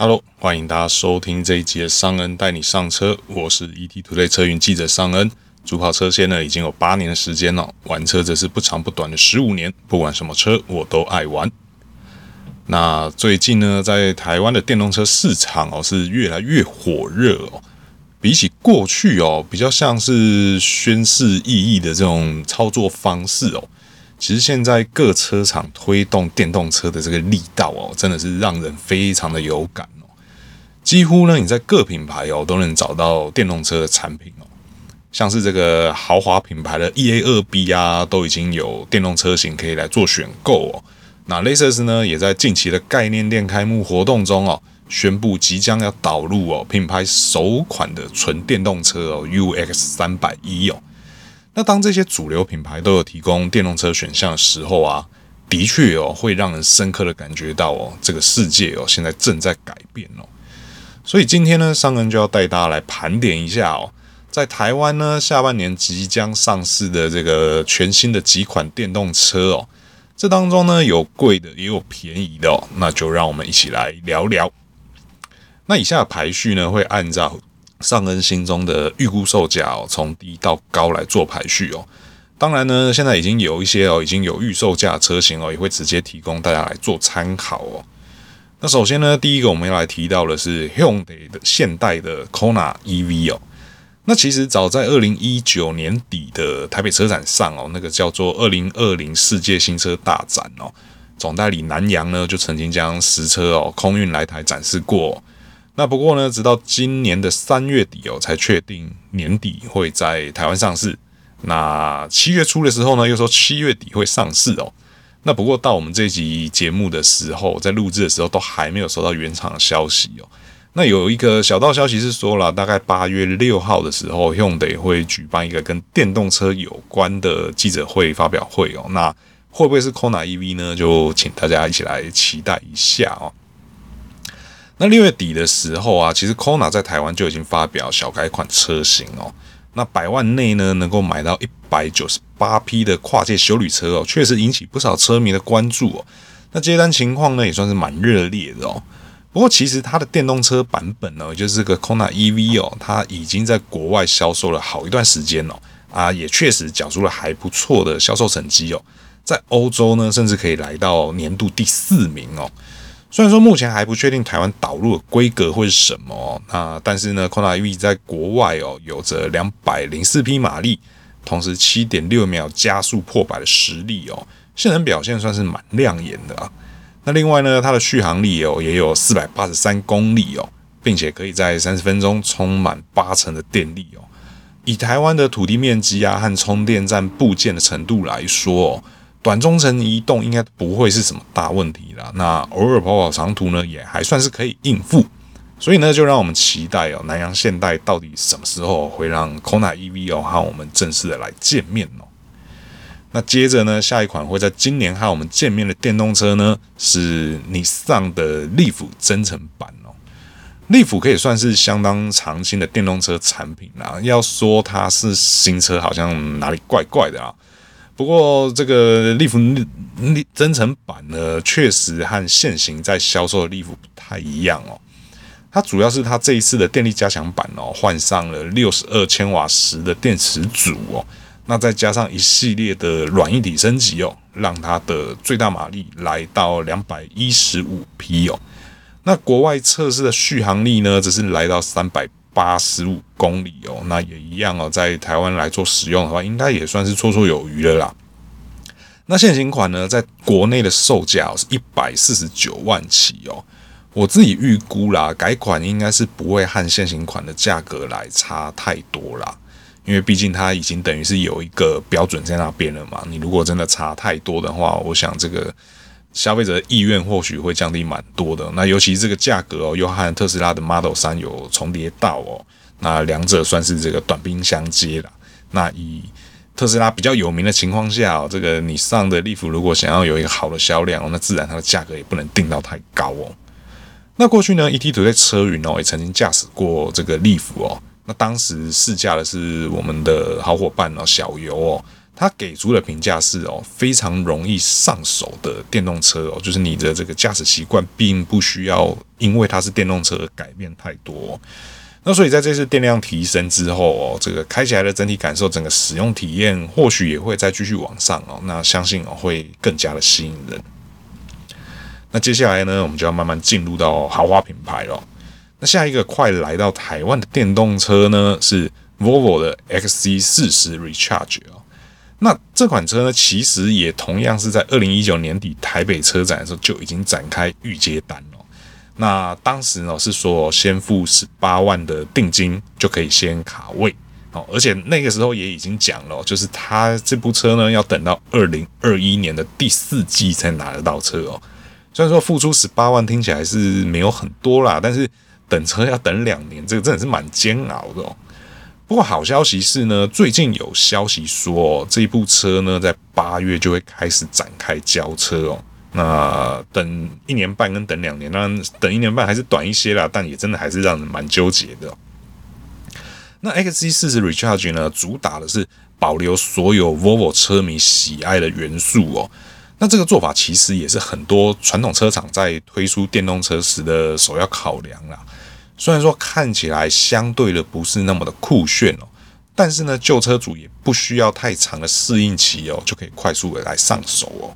Hello，欢迎大家收听这一集的尚恩带你上车，我是 ETtoday 车云记者尚恩。主跑车线呢已经有八年的时间了，玩车则是不长不短的十五年，不管什么车我都爱玩。那最近呢，在台湾的电动车市场哦是越来越火热哦。比起过去哦，比较像是宣示意义的这种操作方式哦，其实现在各车厂推动电动车的这个力道哦，真的是让人非常的有感哦。几乎呢，你在各品牌哦都能找到电动车的产品哦，像是这个豪华品牌的 EA2B 啊，都已经有电动车型可以来做选购哦。那 Lexus 呢，也在近期的概念店开幕活动中哦，宣布即将要导入哦品牌首款的纯电动车哦 UX 三百一哦。那当这些主流品牌都有提供电动车选项的时候啊，的确哦会让人深刻的感觉到哦这个世界哦现在正在改变哦。所以今天呢，尚恩就要带大家来盘点一下哦，在台湾呢下半年即将上市的这个全新的几款电动车哦。这当中呢，有贵的，也有便宜的哦。那就让我们一起来聊聊。那以下的排序呢，会按照尚恩心中的预估售价哦，从低到高来做排序哦。当然呢，现在已经有一些哦，已经有预售价车型哦，也会直接提供大家来做参考哦。那首先呢，第一个我们要来提到的是 Hyundai 的现代的 Kona EV 哦。那其实早在二零一九年底的台北车展上哦，那个叫做二零二零世界新车大展哦，总代理南洋呢就曾经将实车哦空运来台展示过。那不过呢，直到今年的三月底哦，才确定年底会在台湾上市。那七月初的时候呢，又说七月底会上市哦。那不过到我们这集节目的时候，在录制的时候都还没有收到原厂的消息哦。那有一个小道消息是说了，大概八月六号的时候，Hyundai 会举办一个跟电动车有关的记者会发表会哦。那会不会是 Kona EV 呢？就请大家一起来期待一下哦。那六月底的时候啊，其实 Kona 在台湾就已经发表小改款车型哦。那百万内呢，能够买到一百九十八匹的跨界休旅车哦，确实引起不少车迷的关注哦。那接单情况呢，也算是蛮热烈的哦。不过，其实它的电动车版本呢，就是这个 Kona EV 哦，它已经在国外销售了好一段时间了啊，也确实缴出了还不错的销售成绩哦。在欧洲呢，甚至可以来到年度第四名哦。虽然说目前还不确定台湾导入的规格会是什么，那但是呢，Kona EV 在国外哦，有着两百零四匹马力，同时七点六秒加速破百的实力哦，性能表现算是蛮亮眼的啊。那另外呢，它的续航力哦也有四百八十三公里哦，并且可以在三十分钟充满八成的电力哦。以台湾的土地面积啊和充电站布建的程度来说哦，短中程移动应该不会是什么大问题啦。那偶尔跑跑长途呢，也还算是可以应付。所以呢，就让我们期待哦，南洋现代到底什么时候会让 Kona EV 哦和我们正式的来见面哦。那接着呢，下一款会在今年和我们见面的电动车呢，是尼桑的 Leaf 增程版哦。Leaf 可以算是相当长青的电动车产品啦。要说它是新车，好像哪里怪怪的啊。不过这个 Leaf 增程版呢，确实和现行在销售的利弗不太一样哦。它主要是它这一次的电力加强版哦，换上了六十二千瓦时的电池组哦。那再加上一系列的软硬体升级哦，让它的最大马力来到两百一十五匹哦。那国外测试的续航力呢，则是来到三百八十五公里哦。那也一样哦，在台湾来做使用的话，应该也算是绰绰有余了啦。那现行款呢，在国内的售价是一百四十九万起哦。我自己预估啦，改款应该是不会和现行款的价格来差太多啦。因为毕竟它已经等于是有一个标准在那边了嘛，你如果真的差太多的话，我想这个消费者的意愿或许会降低蛮多的。那尤其这个价格哦，又和特斯拉的 Model 3有重叠到哦，那两者算是这个短兵相接了。那以特斯拉比较有名的情况下哦，这个你上的利弗如果想要有一个好的销量，那自然它的价格也不能定到太高哦。那过去呢，ETtoday 车云哦也曾经驾驶过这个利弗哦。那当时试驾的是我们的好伙伴哦，小游哦，他给出的评价是哦，非常容易上手的电动车哦，就是你的这个驾驶习惯并不需要因为它是电动车而改变太多。那所以在这次电量提升之后哦，这个开起来的整体感受，整个使用体验或许也会再继续往上哦。那相信哦会更加的吸引人。那接下来呢，我们就要慢慢进入到豪华品牌了。那下一个快来到台湾的电动车呢，是 Volvo 的 XC40 Recharge 哦。那这款车呢，其实也同样是在二零一九年底台北车展的时候就已经展开预接单了。那当时呢是说先付十八万的定金就可以先卡位哦，而且那个时候也已经讲了，就是他这部车呢要等到二零二一年的第四季才拿得到车哦。虽然说付出十八万听起来是没有很多啦，但是等车要等两年，这个真的是蛮煎熬的哦。不过好消息是呢，最近有消息说，这一部车呢，在八月就会开始展开交车哦。那等一年半跟等两年，当然等一年半还是短一些啦，但也真的还是让人蛮纠结的。那 XC40 Recharge 呢，主打的是保留所有 Volvo 车迷喜爱的元素哦。那这个做法其实也是很多传统车厂在推出电动车时的首要考量啦。虽然说看起来相对的不是那么的酷炫哦，但是呢，旧车主也不需要太长的适应期哦，就可以快速的来上手哦。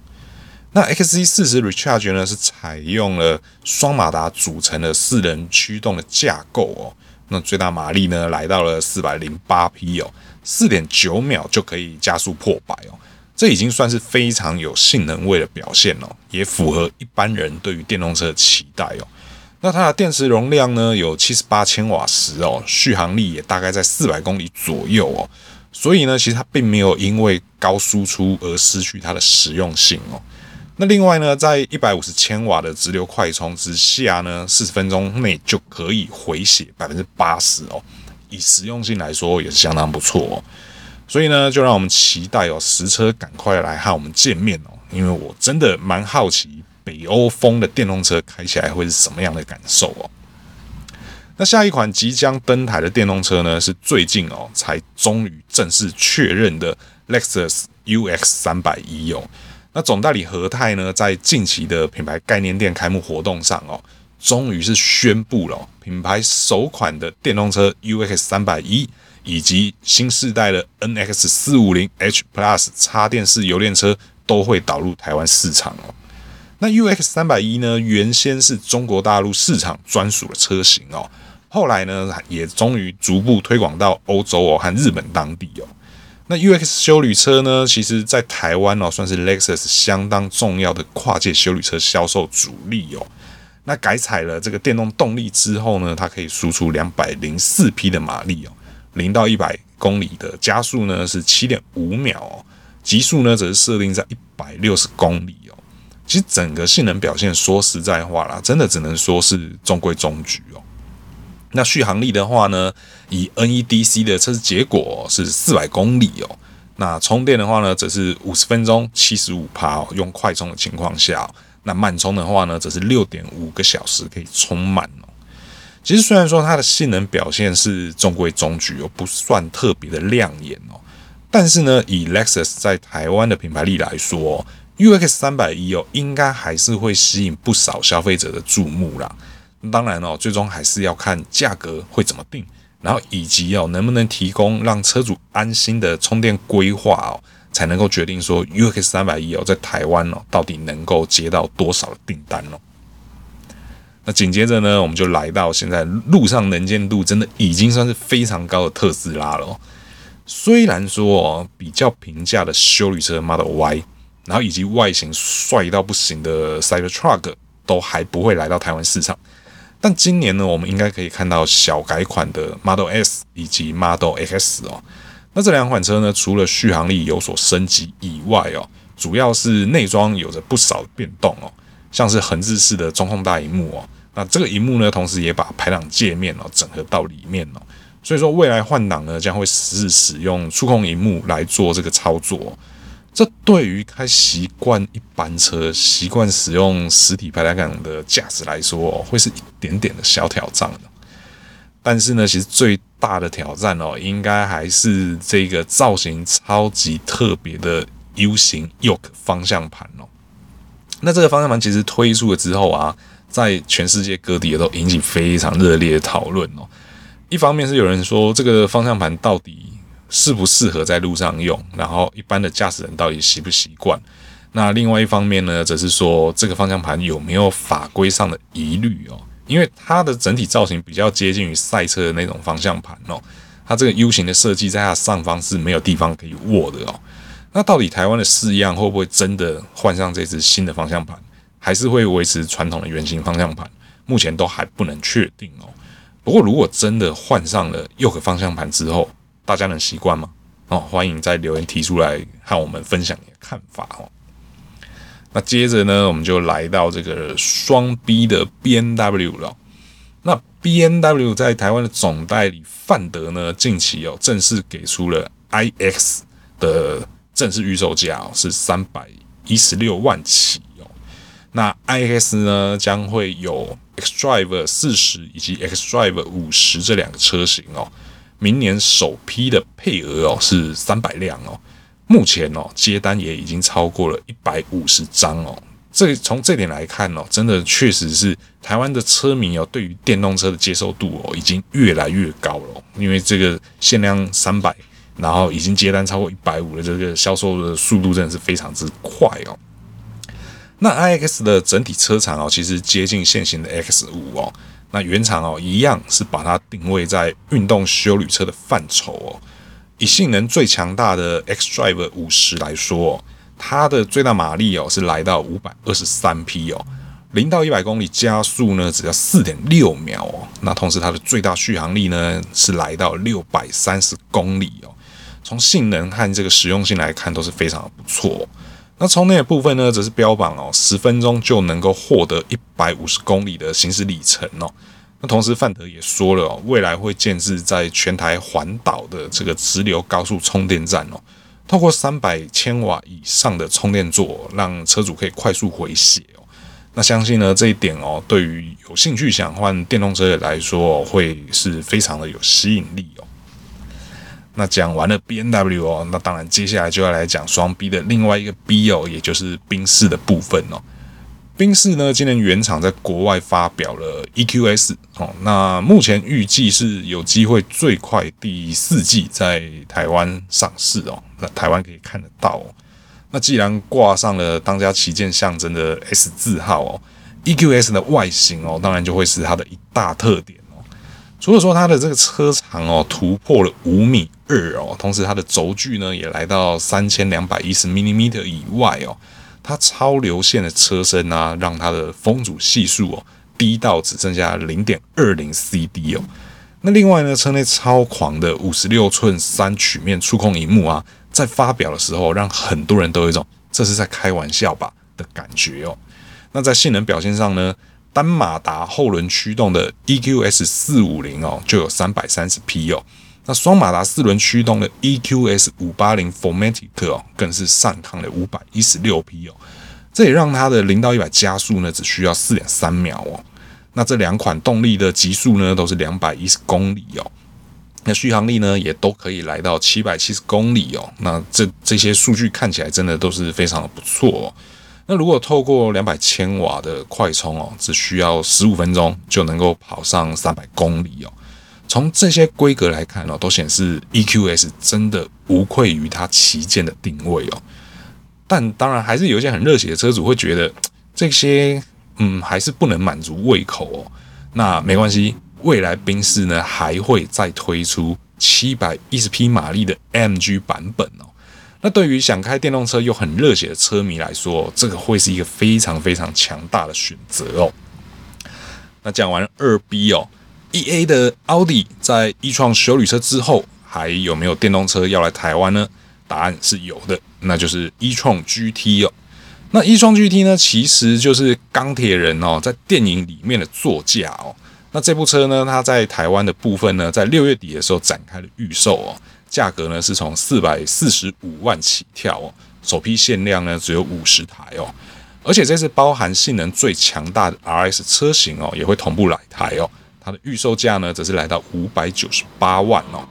那 XC40 Recharge 呢，是采用了双马达组成的四轮驱动的架构哦，那最大马力呢来到了四百零八匹哦，四点九秒就可以加速破百哦，这已经算是非常有性能味的表现哦，也符合一般人对于电动车的期待哦。那它的电池容量呢，有七十八千瓦时哦，续航力也大概在四百公里左右哦，所以呢，其实它并没有因为高输出而失去它的实用性哦。那另外呢，在一百五十千瓦的直流快充之下呢，四十分钟内就可以回血百分之八十哦，以实用性来说也是相当不错哦。所以呢，就让我们期待哦，实车赶快来和我们见面哦，因为我真的蛮好奇。北欧风的电动车开起来会是什么样的感受哦？那下一款即将登台的电动车呢，是最近哦才终于正式确认的 Lexus UX 三百一哦。那总代理和泰呢，在近期的品牌概念店开幕活动上哦，终于是宣布了品牌首款的电动车 UX 三百一以及新世代的 NX 四五零 H Plus 插电式油电车都会导入台湾市场哦。那 UX 三百一呢，原先是中国大陆市场专属的车型哦，后来呢，也终于逐步推广到欧洲哦和日本当地哦。那 UX 修旅车呢，其实在台湾哦，算是 Lexus 相当重要的跨界修旅车销售主力哦。那改采了这个电动动力之后呢，它可以输出两百零四匹的马力哦，零到一百公里的加速呢是七点五秒哦，极速呢则是设定在一百六十公里。其实整个性能表现，说实在话啦，真的只能说是中规中矩哦。那续航力的话呢，以 NEDC 的测试结果是四百公里哦。那充电的话呢，则是五十分钟七十五趴哦，用快充的情况下，那慢充的话呢，则是六点五个小时可以充满哦。其实虽然说它的性能表现是中规中矩哦，不算特别的亮眼哦，但是呢，以 Lexus 在台湾的品牌力来说，UX 三百一哦，应该还是会吸引不少消费者的注目啦。当然哦，最终还是要看价格会怎么定，然后以及哦能不能提供让车主安心的充电规划哦，才能够决定说 UX 三百一哦在台湾哦到底能够接到多少的订单哦。那紧接着呢，我们就来到现在路上能见度真的已经算是非常高的特斯拉了哦。虽然说哦比较平价的修理车 Model Y。然后以及外形帅到不行的 Cybertruck 都还不会来到台湾市场，但今年呢，我们应该可以看到小改款的 Model S 以及 Model X 哦。那这两款车呢，除了续航力有所升级以外哦，主要是内装有着不少的变动哦，像是横置式的中控大萤幕哦。那这个萤幕呢，同时也把排档界面哦整合到里面哦，所以说未来换挡呢，将会是使用触控萤幕来做这个操作。这对于开习惯一般车、习惯使用实体排档杆的驾驶来说，会是一点点的小挑战。但是呢，其实最大的挑战哦，应该还是这个造型超级特别的 U 型 Yoke 方向盘哦。那这个方向盘其实推出了之后啊，在全世界各地也都引起非常热烈的讨论哦。一方面是有人说这个方向盘到底适不适合在路上用，然后一般的驾驶人到底习不习惯？那另外一方面呢，则是说这个方向盘有没有法规上的疑虑哦？因为它的整体造型比较接近于赛车的那种方向盘哦，它这个 U 型的设计在它上方是没有地方可以握的哦。那到底台湾的试样会不会真的换上这支新的方向盘，还是会维持传统的圆形方向盘？目前都还不能确定哦。不过如果真的换上了右个方向盘之后，大家能习惯吗？哦，欢迎在留言提出来和我们分享你的看法哦。那接着呢，我们就来到这个双 B 的 BMW 了。那 BMW 在台湾的总代理范德呢，近期哦正式给出了 iX 的正式预售价哦，是三百一十六万起哦。那 iX 呢将会有 xDrive 四十以及 xDrive 五十这两个车型哦。明年首批的配额哦是三百辆哦。目前哦，接单也已经超过了一百五十张哦。这从这点来看哦，真的确实是台湾的车迷哦，对于电动车的接受度哦，已经越来越高了。因为这个限量三百，然后已经接单超过一百五的这个销售的速度真的是非常之快哦。那 iX 的整体车长哦，其实接近现行的 X 五哦。那原厂哦，一样是把它定位在运动休旅车的范畴哦。以性能最强大的 xDrive 五十来说，它的最大马力哦是来到五百二十三匹哦，零到一百公里加速呢只要四点六秒哦。那同时它的最大续航力呢是来到六百三十公里哦。从性能和这个实用性来看都是非常的不错。那充电的部分呢则是标榜哦十分钟就能够获得一百五十公里的行驶里程哦。那同时，范德也说了哦，未来会建置在全台环岛的这个直流高速充电站哦，透过三百千瓦以上的充电座，让车主可以快速回血哦。那相信呢，这一点哦，对于有兴趣想换电动车的来说，会是非常的有吸引力哦。那讲完了 BMW 哦，那当然接下来就要来讲双 B 的另外一个 B 哦，也就是宾士的部分哦。宾士呢，今年原厂在国外发表了 EQS 哦，那目前预计是有机会最快第四季在台湾上市哦，那台湾可以看得到哦。那既然挂上了当家旗舰象征的 S 字号哦，EQS 的外形哦，当然就会是它的一大特点哦。除了说它的这个车长哦突破了五米二哦，同时它的轴距呢也来到三千两百一十 m m 以外哦。它超流线的车身啊，让它的风阻系数哦低到只剩下零点二零 CD 哦。那另外呢，车内超狂的五十六寸三曲面触控荧幕啊，在发表的时候，让很多人都有一种这是在开玩笑吧的感觉哦。那在性能表现上呢，单马达后轮驱动的 EQS 四五零哦，就有三百三十匹哦。那双马达四轮驱动的 EQS 五八零 4MATIC 哦，更是上抗了五百一十六匹哦，这也让它的零到一百加速呢只需要四点三秒哦。那这两款动力的极速呢都是两百一十公里哦，那续航力呢也都可以来到七百七十公里哦。那这这些数据看起来真的都是非常的不错哦。那如果透过两百千瓦的快充哦，只需要十五分钟就能够跑上三百公里哦。从这些规格来看哦，都显示 EQS 真的无愧于它旗舰的定位哦。但当然，还是有一些很热血的车主会觉得这些嗯还是不能满足胃口哦。那没关系，未来宾士呢还会再推出七百一十匹马力的 MG 版本哦。那对于想开电动车又很热血的车迷来说，这个会是一个非常非常强大的选择哦。那讲完二 B 哦。E A 的奥迪在 e-tron 休旅车之后，还有没有电动车要来台湾呢？答案是有的，那就是 e 创 GT 哦。那 e 创 GT 呢，其实就是钢铁人哦，在电影里面的座驾哦。那这部车呢，它在台湾的部分呢，在六月底的时候展开了预售哦，价格呢是从四百四十五万起跳哦，首批限量呢只有五十台哦，而且这次包含性能最强大的 RS 车型哦，也会同步来台哦。它的预售价呢则是来到五百九十八万哦。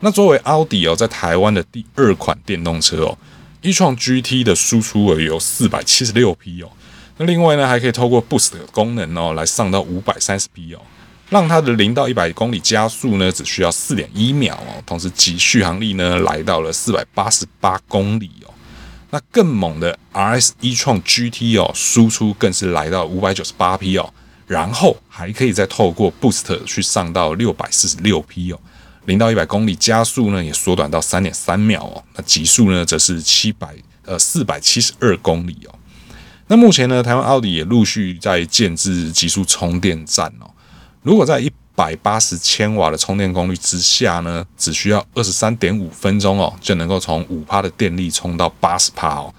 那作为奥迪哦在台湾的第二款电动车哦一创 GT 的输出额有四百七十六匹哦。那另外呢还可以透过 Boost 的功能哦来上到五百三十匹哦，让它的零到一百公里加速呢只需要四点一秒哦，同时其续航力呢来到了四百八十八公里哦。那更猛的 RS 一创 GT 哦，输出更是来到五百九十八匹哦，然后还可以再透过 Boost 去上到六百四十六匹哦。零到一百公里加速呢，也缩短到三点三秒哦。那极速呢，则是七百呃四百七十二公里哦。那目前呢，台湾奥迪也陆续在建置极速充电站哦。如果在一百八十千瓦的充电功率之下呢，只需要二十三点五分钟哦，就能够从五趴的电力充到八十趴哦。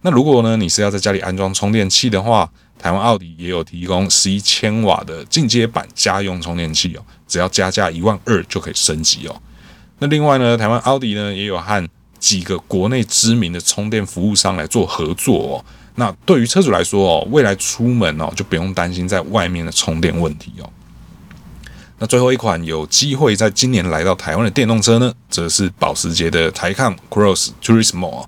那如果呢，你是要在家里安装充电器的话，台湾奥迪也有提供十一千瓦的进阶版家用充电器哦，只要加价一万二就可以升级哦。那另外呢，台湾奥迪呢也有和几个国内知名的充电服务商来做合作哦。那对于车主来说哦，未来出门哦就不用担心在外面的充电问题哦。那最后一款有机会在今年来到台湾的电动车呢，则是保时捷的 Taycan Cross Turismo。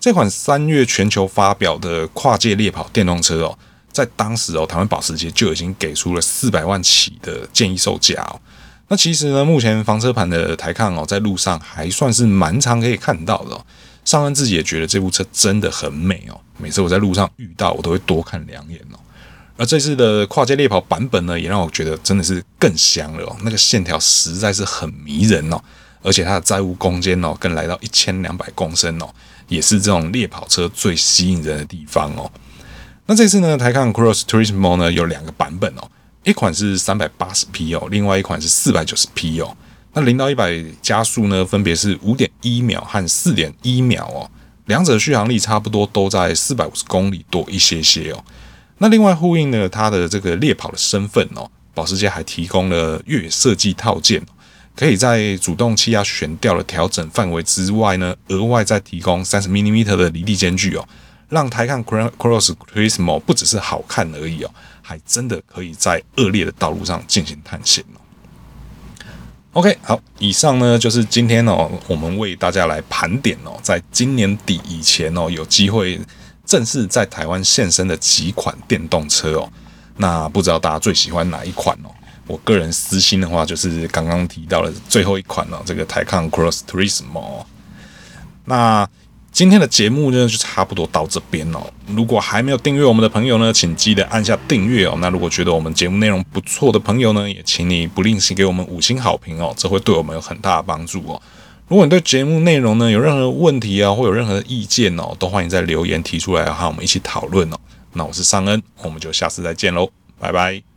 这款三月全球发表的跨界猎跑电动车哦。在当时哦，台湾保时捷就已经给出了四百万起的建议售价哦。那其实呢，目前房车盘的台抗哦，在路上还算是蛮常可以看到的哦。尚恩自己也觉得这部车真的很美哦。每次我在路上遇到，我都会多看两眼哦。而这次的跨界猎跑版本呢，也让我觉得真的是更香了哦。那个线条实在是很迷人哦，而且它的载物空间哦，更来到一千两百公升哦，也是这种猎跑车最吸引人的地方哦。那这次呢，Taycan Cross Turismo 呢有两个版本哦，一款是三百八十匹哦，另外一款是四百九十匹哦。那零到一百加速呢，分别是五点一秒和四点一秒哦，两者续航力差不多都在四百五十公里多一些些哦。那另外呼应呢，它的这个猎跑的身份哦，保时捷还提供了越野设计套件，可以在主动气压悬吊的调整范围之外呢，额外再提供三十 mm 的离地间距哦。让台看 Cross Turismo 不只是好看而已哦，还真的可以在恶劣的道路上进行探险哦。OK，好，以上呢就是今天哦，我们为大家来盘点哦，在今年底以前哦，有机会正式在台湾现身的几款电动车哦。那不知道大家最喜欢哪一款哦？我个人私心的话，就是刚刚提到的最后一款哦，这个台看 Cross Turismo。那今天的节目呢，就差不多到这边哦。如果还没有订阅我们的朋友呢，请记得按下订阅哦。那如果觉得我们节目内容不错的朋友呢，也请你不吝惜给我们五星好评哦，这会对我们有很大的帮助哦。如果你对节目内容呢有任何问题啊，或有任何意见哦，都欢迎在留言提出来，和我们一起讨论哦。那我是尚恩，我们就下次再见喽，拜拜。